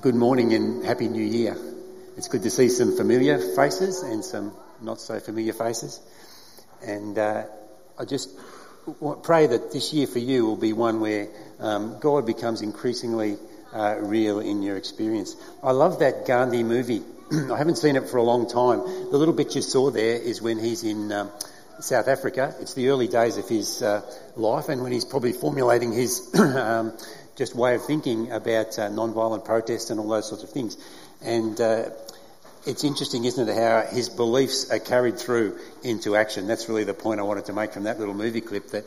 Good morning and Happy New Year. It's good to see some familiar faces and some not so familiar faces. And uh, I just pray that this year for you will be one where um, God becomes increasingly uh, real in your experience. I love that Gandhi movie. I haven't seen it for a long time. The little bit you saw there is when he's in um, South Africa. It's the early days of his uh, life and when he's probably formulating his um, just way of thinking about uh, non-violent protest and all those sorts of things. And uh, it's interesting, isn't it, how his beliefs are carried through into action. That's really the point I wanted to make from that little movie clip. That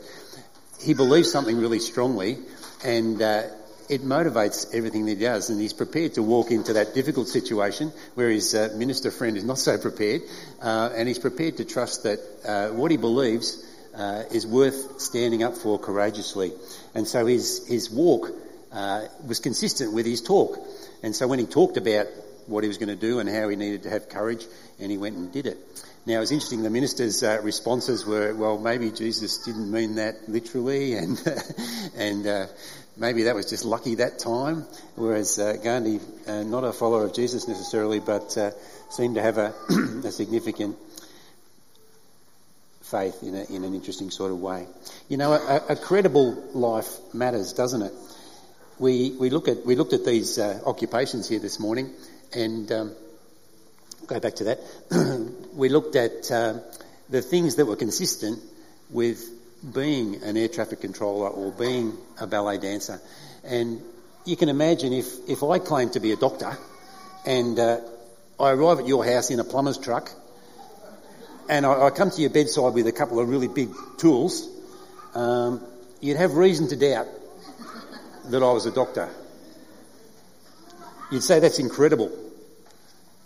he believes something really strongly, and uh, it motivates everything that he does. And he's prepared to walk into that difficult situation where his uh, minister friend is not so prepared, uh, and he's prepared to trust that uh, what he believes uh, is worth standing up for courageously. And so his, his walk uh, was consistent with his talk. And so when he talked about what he was going to do and how he needed to have courage, and he went and did it. Now it's interesting, the minister's uh, responses were, well, maybe Jesus didn't mean that literally, and, and uh, maybe that was just lucky that time, whereas uh, Gandhi, uh, not a follower of Jesus necessarily, but uh, seemed to have a, a significant faith in, a, in an interesting sort of way. You know, a, a credible life matters, doesn't it? We, we, look at, we looked at these uh, occupations here this morning and um, go back to that. we looked at uh, the things that were consistent with being an air traffic controller or being a ballet dancer. And you can imagine if, if I claim to be a doctor and uh, I arrive at your house in a plumber's truck and I, I, come to your bedside with a couple of really big tools, um, you'd have reason to doubt that I was a doctor. You'd say that's incredible.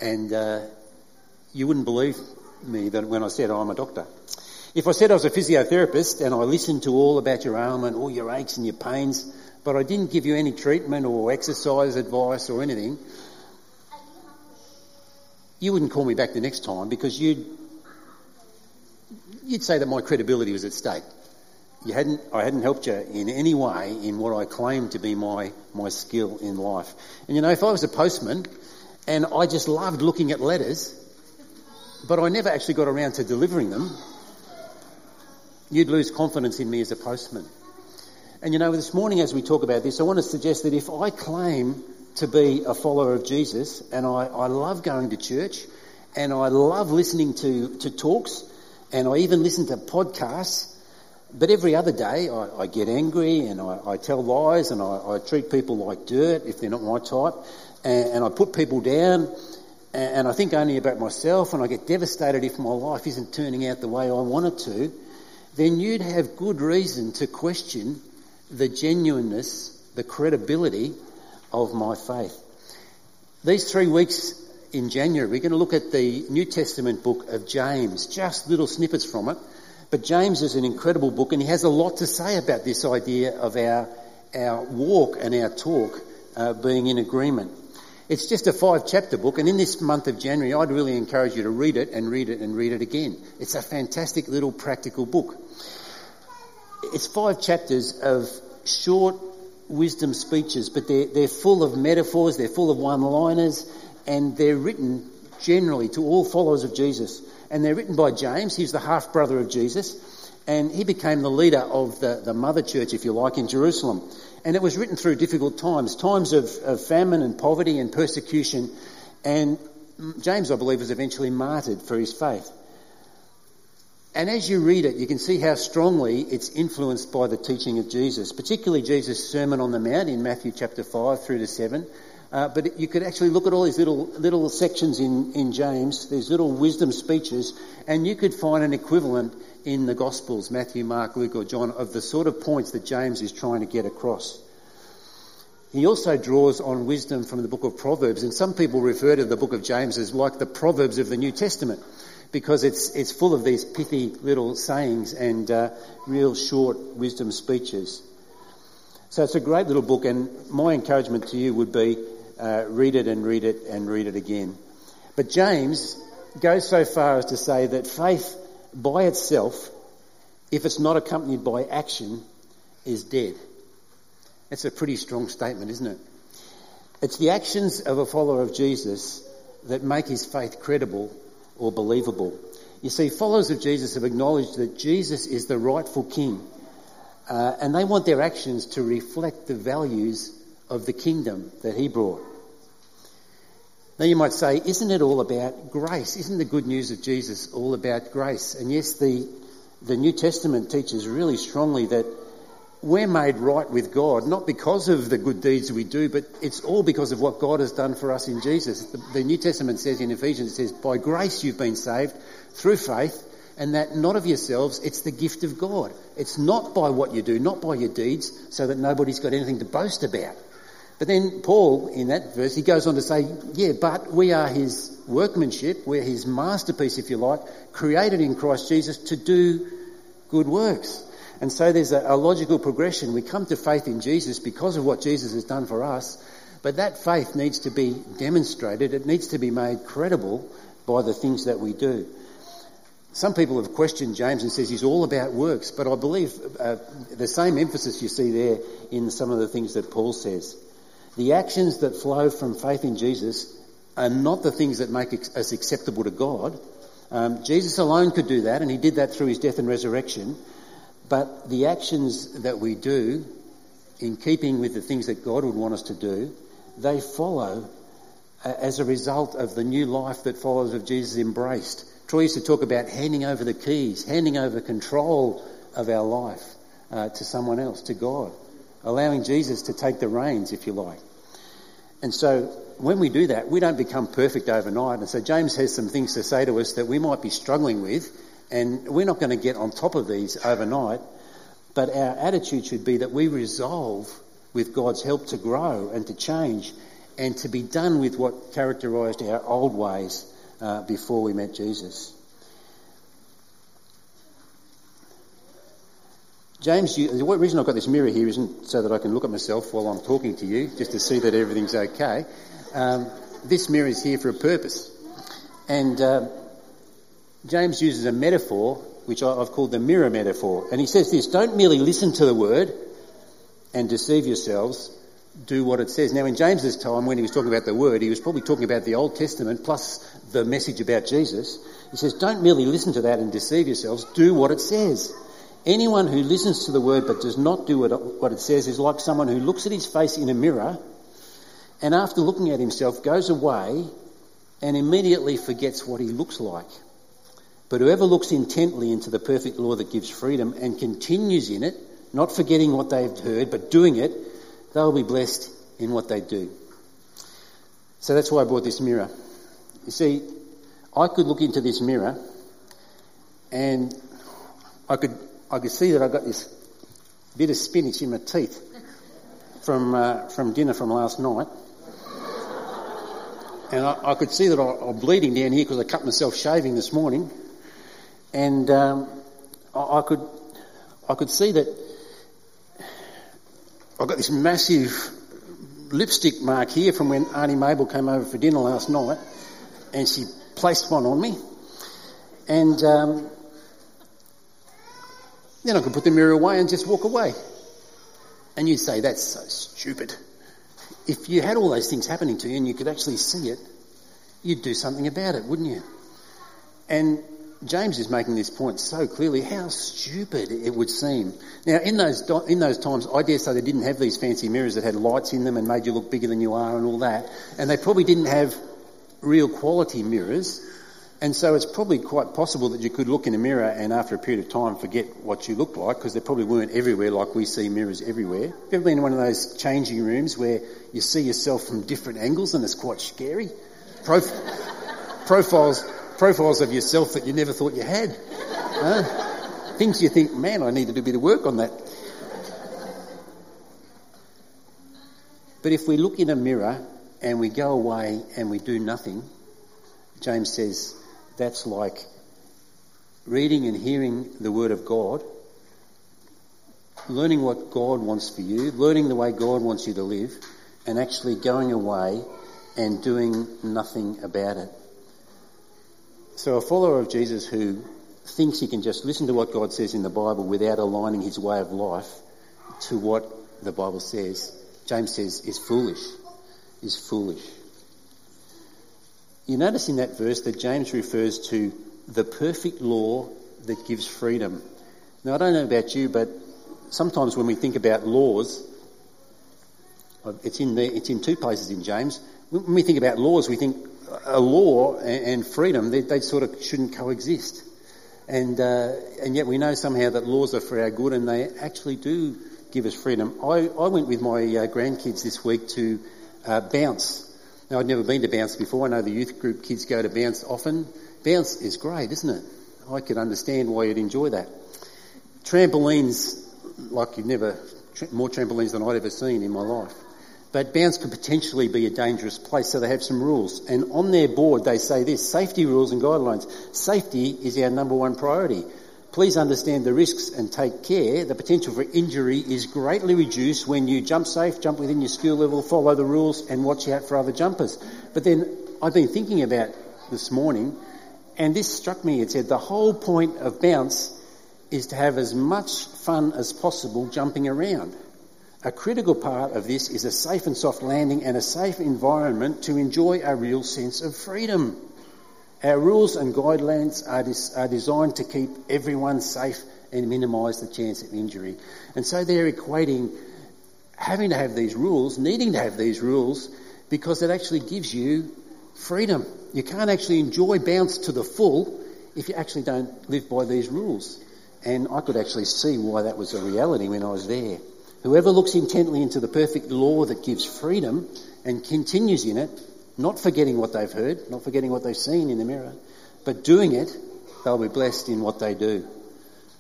And uh, you wouldn't believe me that when I said oh, I'm a doctor. If I said I was a physiotherapist and I listened to all about your ailment, all your aches and your pains, but I didn't give you any treatment or exercise advice or anything, you wouldn't call me back the next time because you'd you'd say that my credibility was at stake. You hadn't, I hadn't helped you in any way in what I claimed to be my, my skill in life. And you know, if I was a postman and I just loved looking at letters, but I never actually got around to delivering them, you'd lose confidence in me as a postman. And you know, this morning as we talk about this, I want to suggest that if I claim to be a follower of Jesus and I, I love going to church and I love listening to, to talks and I even listen to podcasts. But every other day I, I get angry and I, I tell lies and I, I, treat people like dirt if they're not my type. And, and I put people down and, and I think only about myself and I get devastated if my life isn't turning out the way I want it to. Then you'd have good reason to question the genuineness, the credibility of my faith. These three weeks in January, we're going to look at the New Testament book of James, just little snippets from it. But James is an incredible book and he has a lot to say about this idea of our, our walk and our talk uh, being in agreement. It's just a five chapter book and in this month of January I'd really encourage you to read it and read it and read it again. It's a fantastic little practical book. It's five chapters of short wisdom speeches, but they're, they're full of metaphors, they're full of one-liners, and they're written generally to all followers of Jesus. And they're written by James, he's the half brother of Jesus, and he became the leader of the, the mother church, if you like, in Jerusalem. And it was written through difficult times, times of, of famine and poverty and persecution. And James, I believe, was eventually martyred for his faith. And as you read it, you can see how strongly it's influenced by the teaching of Jesus, particularly Jesus' Sermon on the Mount in Matthew chapter 5 through to 7, uh, but you could actually look at all these little little sections in, in James, these little wisdom speeches, and you could find an equivalent in the Gospels, Matthew, Mark, Luke, or John, of the sort of points that James is trying to get across. He also draws on wisdom from the book of Proverbs, and some people refer to the book of James as like the Proverbs of the New Testament, because it's it's full of these pithy little sayings and uh, real short wisdom speeches. So it's a great little book, and my encouragement to you would be uh, read it and read it and read it again. But James goes so far as to say that faith by itself, if it's not accompanied by action, is dead. That's a pretty strong statement, isn't it? It's the actions of a follower of Jesus that make his faith credible or believable. You see, followers of Jesus have acknowledged that Jesus is the rightful king, uh, and they want their actions to reflect the values of the kingdom that he brought. Now you might say, isn't it all about grace? Isn't the good news of Jesus all about grace? And yes, the, the New Testament teaches really strongly that we're made right with God, not because of the good deeds we do, but it's all because of what God has done for us in Jesus. The, the New Testament says in Ephesians, it says, by grace you've been saved through faith, and that not of yourselves, it's the gift of God. It's not by what you do, not by your deeds, so that nobody's got anything to boast about. But then Paul, in that verse, he goes on to say, yeah, but we are his workmanship, we're his masterpiece, if you like, created in Christ Jesus to do good works. And so there's a, a, logical progression. We come to faith in Jesus because of what Jesus has done for us, but that faith needs to be demonstrated. It needs to be made credible by the things that we do. Some people have questioned James and says he's all about works, but I believe uh, the same emphasis you see there in some of the things that Paul says. The actions that flow from faith in Jesus are not the things that make us acceptable to God. Um, Jesus alone could do that, and he did that through his death and resurrection. But the actions that we do, in keeping with the things that God would want us to do, they follow uh, as a result of the new life that followers of Jesus embraced. Troy used to talk about handing over the keys, handing over control of our life uh, to someone else, to God, allowing Jesus to take the reins, if you like. And so when we do that, we don't become perfect overnight. And so James has some things to say to us that we might be struggling with and we're not going to get on top of these overnight, but our attitude should be that we resolve with God's help to grow and to change and to be done with what characterised our old ways uh, before we met Jesus. James, you, the reason I've got this mirror here isn't so that I can look at myself while I'm talking to you, just to see that everything's okay. Um, this mirror is here for a purpose. And uh, James uses a metaphor, which I've called the mirror metaphor. And he says this, don't merely listen to the word and deceive yourselves, do what it says. Now in James's time, when he was talking about the word, he was probably talking about the Old Testament plus the message about Jesus. He says, don't merely listen to that and deceive yourselves, do what it says. Anyone who listens to the word but does not do what it says is like someone who looks at his face in a mirror and after looking at himself goes away and immediately forgets what he looks like. But whoever looks intently into the perfect law that gives freedom and continues in it, not forgetting what they've heard, but doing it, they'll be blessed in what they do. So that's why I bought this mirror. You see, I could look into this mirror and I could, I could see that I got this bit of spinach in my teeth from, uh, from dinner from last night. And I, I could see that I, I'm bleeding down here because I cut myself shaving this morning and um, I, I, could I could see that I've got this massive lipstick mark here from when Auntie Mabel came over for dinner last night, and she placed one on me, and um, then I could put the mirror away and just walk away. And you'd say that's so stupid. If you had all those things happening to you and you could actually see it, you'd do something about it, wouldn't you? And James is making this point so clearly how stupid it would seem. Now, in those, in those times, I dare say they didn't have these fancy mirrors that had lights in them and made you look bigger than you are and all that. And they probably didn't have real quality mirrors. And so it's probably quite possible that you could look in a mirror and after a period of time forget what you looked like because they probably weren't everywhere like we see mirrors everywhere. Have you ever been in one of those changing rooms where you see yourself from different angles and it's quite scary? Prof- profiles profiles of yourself that you never thought you had. Things you think, man, I need to do a bit of work on that. But if we look in a mirror and we go away and we do nothing, James says that's like reading and hearing the Word of God, learning what God wants for you, learning the way God wants you to live, and actually going away and doing nothing about it. So a follower of Jesus who thinks he can just listen to what God says in the Bible without aligning his way of life to what the Bible says, James says, is foolish. is foolish. You notice in that verse that James refers to the perfect law that gives freedom. Now, I don't know about you, but sometimes when we think about laws, it's in, the, it's in two places in James. When we think about laws, we think a law and freedom, they, they sort of shouldn't coexist. And, uh, and yet we know somehow that laws are for our good and they actually do give us freedom. I, I went with my uh, grandkids this week to uh, Bounce. Now, I'd never been to Bounce before. I know the youth group kids go to Bounce often. Bounce is great, isn't it? I could understand why you'd enjoy that. Trampolines, like you've never, more trampolines than I'd ever seen in my life. But bounce could potentially be a dangerous place, so they have some rules. And on their board, they say this safety rules and guidelines. Safety is our number one priority. Please understand the risks and take care. The potential for injury is greatly reduced when you jump safe, jump within your skill level, follow the rules, and watch out for other jumpers. But then I've been thinking about this morning, and this struck me. It said the whole point of bounce is to have as much fun as possible jumping around. A critical part of this is a safe and soft landing and a safe environment to enjoy a real sense of freedom. Our rules and guidelines are, dis- are designed to keep everyone safe and minimise the chance of injury. And so they're equating having to have these rules, needing to have these rules, because it actually gives you freedom. You can't actually enjoy bounce to the full if you actually don't live by these rules. And I could actually see why that was a reality when I was there. Whoever looks intently into the perfect law that gives freedom and continues in it, not forgetting what they've heard, not forgetting what they've seen in the mirror, but doing it, they'll be blessed in what they do.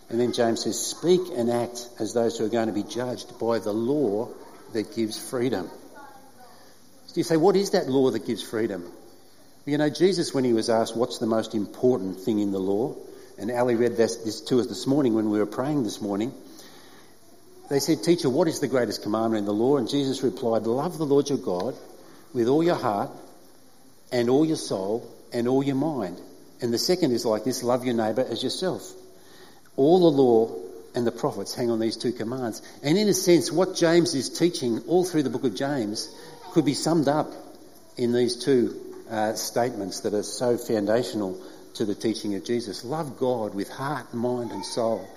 And then James says, speak and act as those who are going to be judged by the law that gives freedom. So you say, what is that law that gives freedom? You know, Jesus, when he was asked what's the most important thing in the law, and Ali read this, this to us this morning when we were praying this morning, they said, Teacher, what is the greatest commandment in the law? And Jesus replied, Love the Lord your God with all your heart and all your soul and all your mind. And the second is like this love your neighbour as yourself. All the law and the prophets hang on these two commands. And in a sense, what James is teaching all through the book of James could be summed up in these two uh, statements that are so foundational to the teaching of Jesus. Love God with heart, mind, and soul,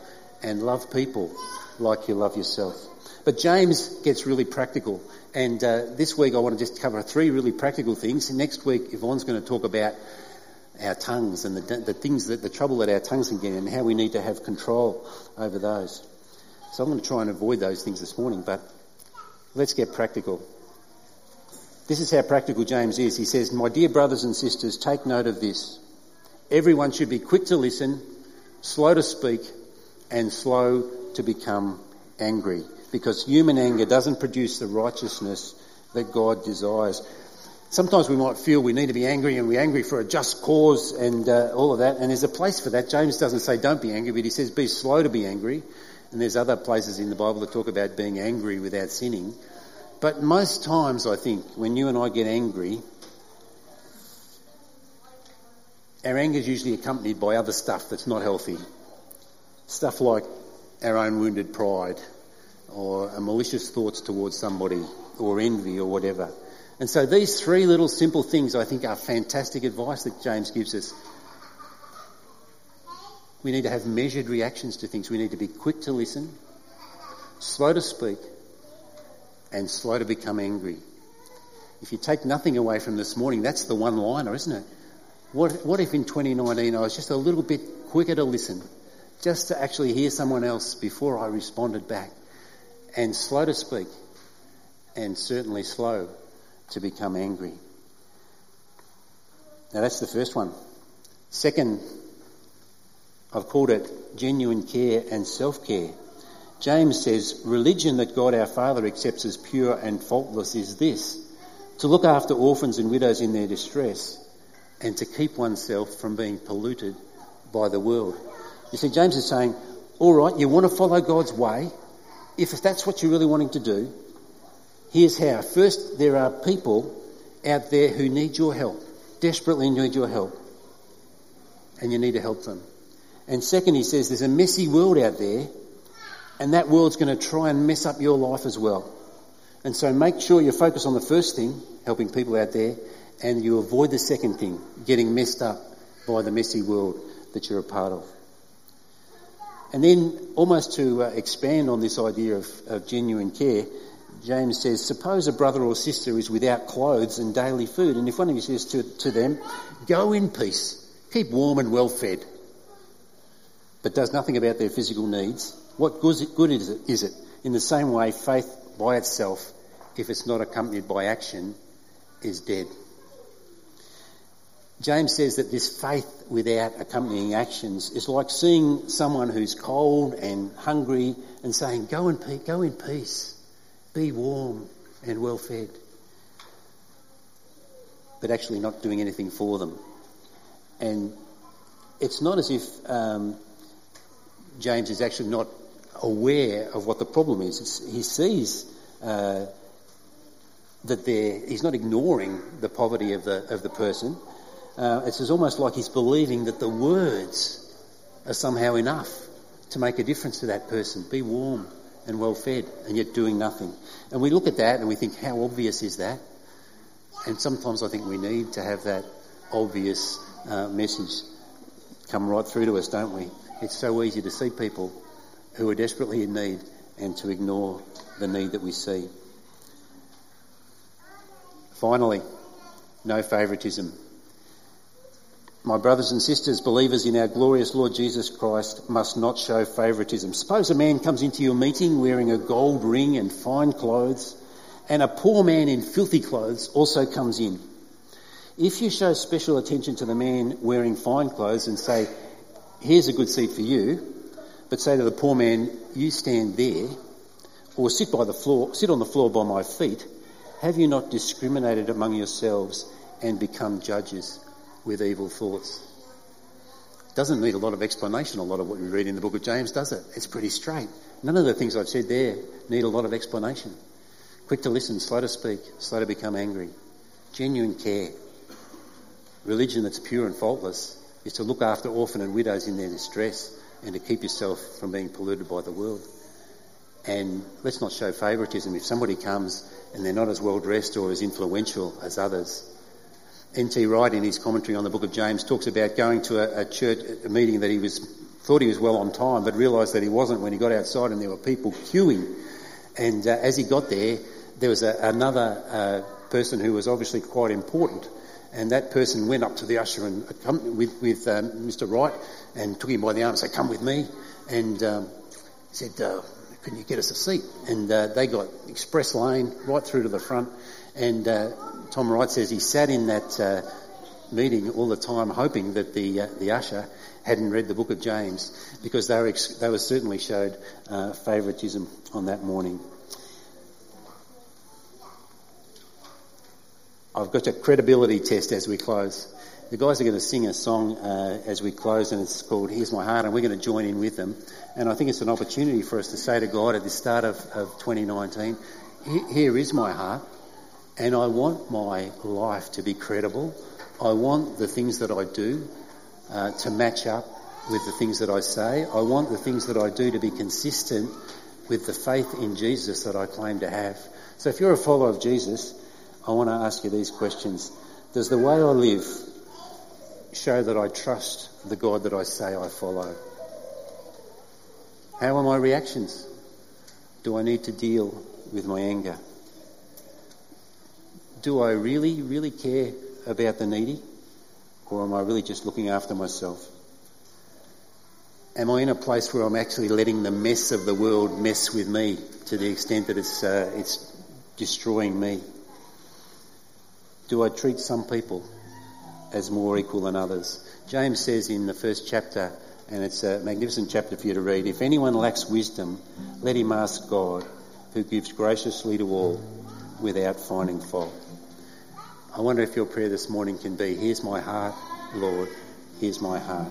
and love people like you love yourself. But James gets really practical. And uh, this week I want to just cover three really practical things. Next week Yvonne's going to talk about our tongues and the, the things that the trouble that our tongues can get and how we need to have control over those. So I'm going to try and avoid those things this morning, but let's get practical. This is how practical James is. He says, My dear brothers and sisters, take note of this. Everyone should be quick to listen, slow to speak, and slow to become angry because human anger doesn't produce the righteousness that God desires. Sometimes we might feel we need to be angry and we're angry for a just cause and uh, all of that, and there's a place for that. James doesn't say don't be angry, but he says be slow to be angry. And there's other places in the Bible that talk about being angry without sinning. But most times, I think, when you and I get angry, our anger is usually accompanied by other stuff that's not healthy. Stuff like our own wounded pride or malicious thoughts towards somebody or envy or whatever. And so these three little simple things I think are fantastic advice that James gives us. We need to have measured reactions to things. We need to be quick to listen, slow to speak, and slow to become angry. If you take nothing away from this morning, that's the one liner, isn't it? What, what if in 2019 I was just a little bit quicker to listen, just to actually hear someone else before I responded back. And slow to speak, and certainly slow to become angry. Now that's the first one. Second, I've called it genuine care and self-care. James says, religion that God our Father accepts as pure and faultless is this, to look after orphans and widows in their distress, and to keep oneself from being polluted by the world. You see, James is saying, all right, you want to follow God's way. If that's what you're really wanting to do, here's how. First, there are people out there who need your help, desperately need your help, and you need to help them. And second, he says there's a messy world out there, and that world's going to try and mess up your life as well. And so make sure you focus on the first thing, helping people out there, and you avoid the second thing, getting messed up by the messy world that you're a part of. And then, almost to uh, expand on this idea of, of genuine care, James says, suppose a brother or sister is without clothes and daily food, and if one of you says to, to them, go in peace, keep warm and well fed, but does nothing about their physical needs, what good is it? Is it? In the same way, faith by itself, if it's not accompanied by action, is dead. James says that this faith without accompanying actions is like seeing someone who's cold and hungry and saying, go in peace, go in peace, be warm and well fed. But actually not doing anything for them. And it's not as if um, James is actually not aware of what the problem is. It's, he sees uh, that he's not ignoring the poverty of the, of the person uh, it's almost like he's believing that the words are somehow enough to make a difference to that person. Be warm and well fed, and yet doing nothing. And we look at that and we think, how obvious is that? And sometimes I think we need to have that obvious uh, message come right through to us, don't we? It's so easy to see people who are desperately in need and to ignore the need that we see. Finally, no favouritism. My brothers and sisters, believers in our glorious Lord Jesus Christ, must not show favouritism. Suppose a man comes into your meeting wearing a gold ring and fine clothes, and a poor man in filthy clothes also comes in. If you show special attention to the man wearing fine clothes and say, here's a good seat for you, but say to the poor man, you stand there, or sit by the floor, sit on the floor by my feet, have you not discriminated among yourselves and become judges? With evil thoughts. Doesn't need a lot of explanation, a lot of what we read in the book of James, does it? It's pretty straight. None of the things I've said there need a lot of explanation. Quick to listen, slow to speak, slow to become angry. Genuine care. Religion that's pure and faultless is to look after orphan and widows in their distress and to keep yourself from being polluted by the world. And let's not show favouritism. If somebody comes and they're not as well dressed or as influential as others, N.T. Wright, in his commentary on the book of James, talks about going to a, a church a meeting that he was thought he was well on time, but realised that he wasn't when he got outside and there were people queuing. And uh, as he got there, there was a, another uh, person who was obviously quite important, and that person went up to the usher and with, with um, Mr. Wright and took him by the arm and said, "Come with me," and um, said, uh, "Can you get us a seat?" And uh, they got express lane right through to the front, and uh, Tom Wright says he sat in that uh, meeting all the time hoping that the, uh, the usher hadn't read the book of James because they were, ex- they were certainly showed uh, favouritism on that morning. I've got a credibility test as we close. The guys are going to sing a song uh, as we close, and it's called Here's My Heart, and we're going to join in with them. And I think it's an opportunity for us to say to God at the start of, of 2019, Here is my heart. And I want my life to be credible. I want the things that I do uh, to match up with the things that I say. I want the things that I do to be consistent with the faith in Jesus that I claim to have. So if you're a follower of Jesus, I want to ask you these questions. Does the way I live show that I trust the God that I say I follow? How are my reactions? Do I need to deal with my anger? Do I really, really care about the needy? Or am I really just looking after myself? Am I in a place where I'm actually letting the mess of the world mess with me to the extent that it's, uh, it's destroying me? Do I treat some people as more equal than others? James says in the first chapter, and it's a magnificent chapter for you to read, if anyone lacks wisdom, let him ask God, who gives graciously to all without finding fault. I wonder if your prayer this morning can be, here's my heart, Lord, here's my heart.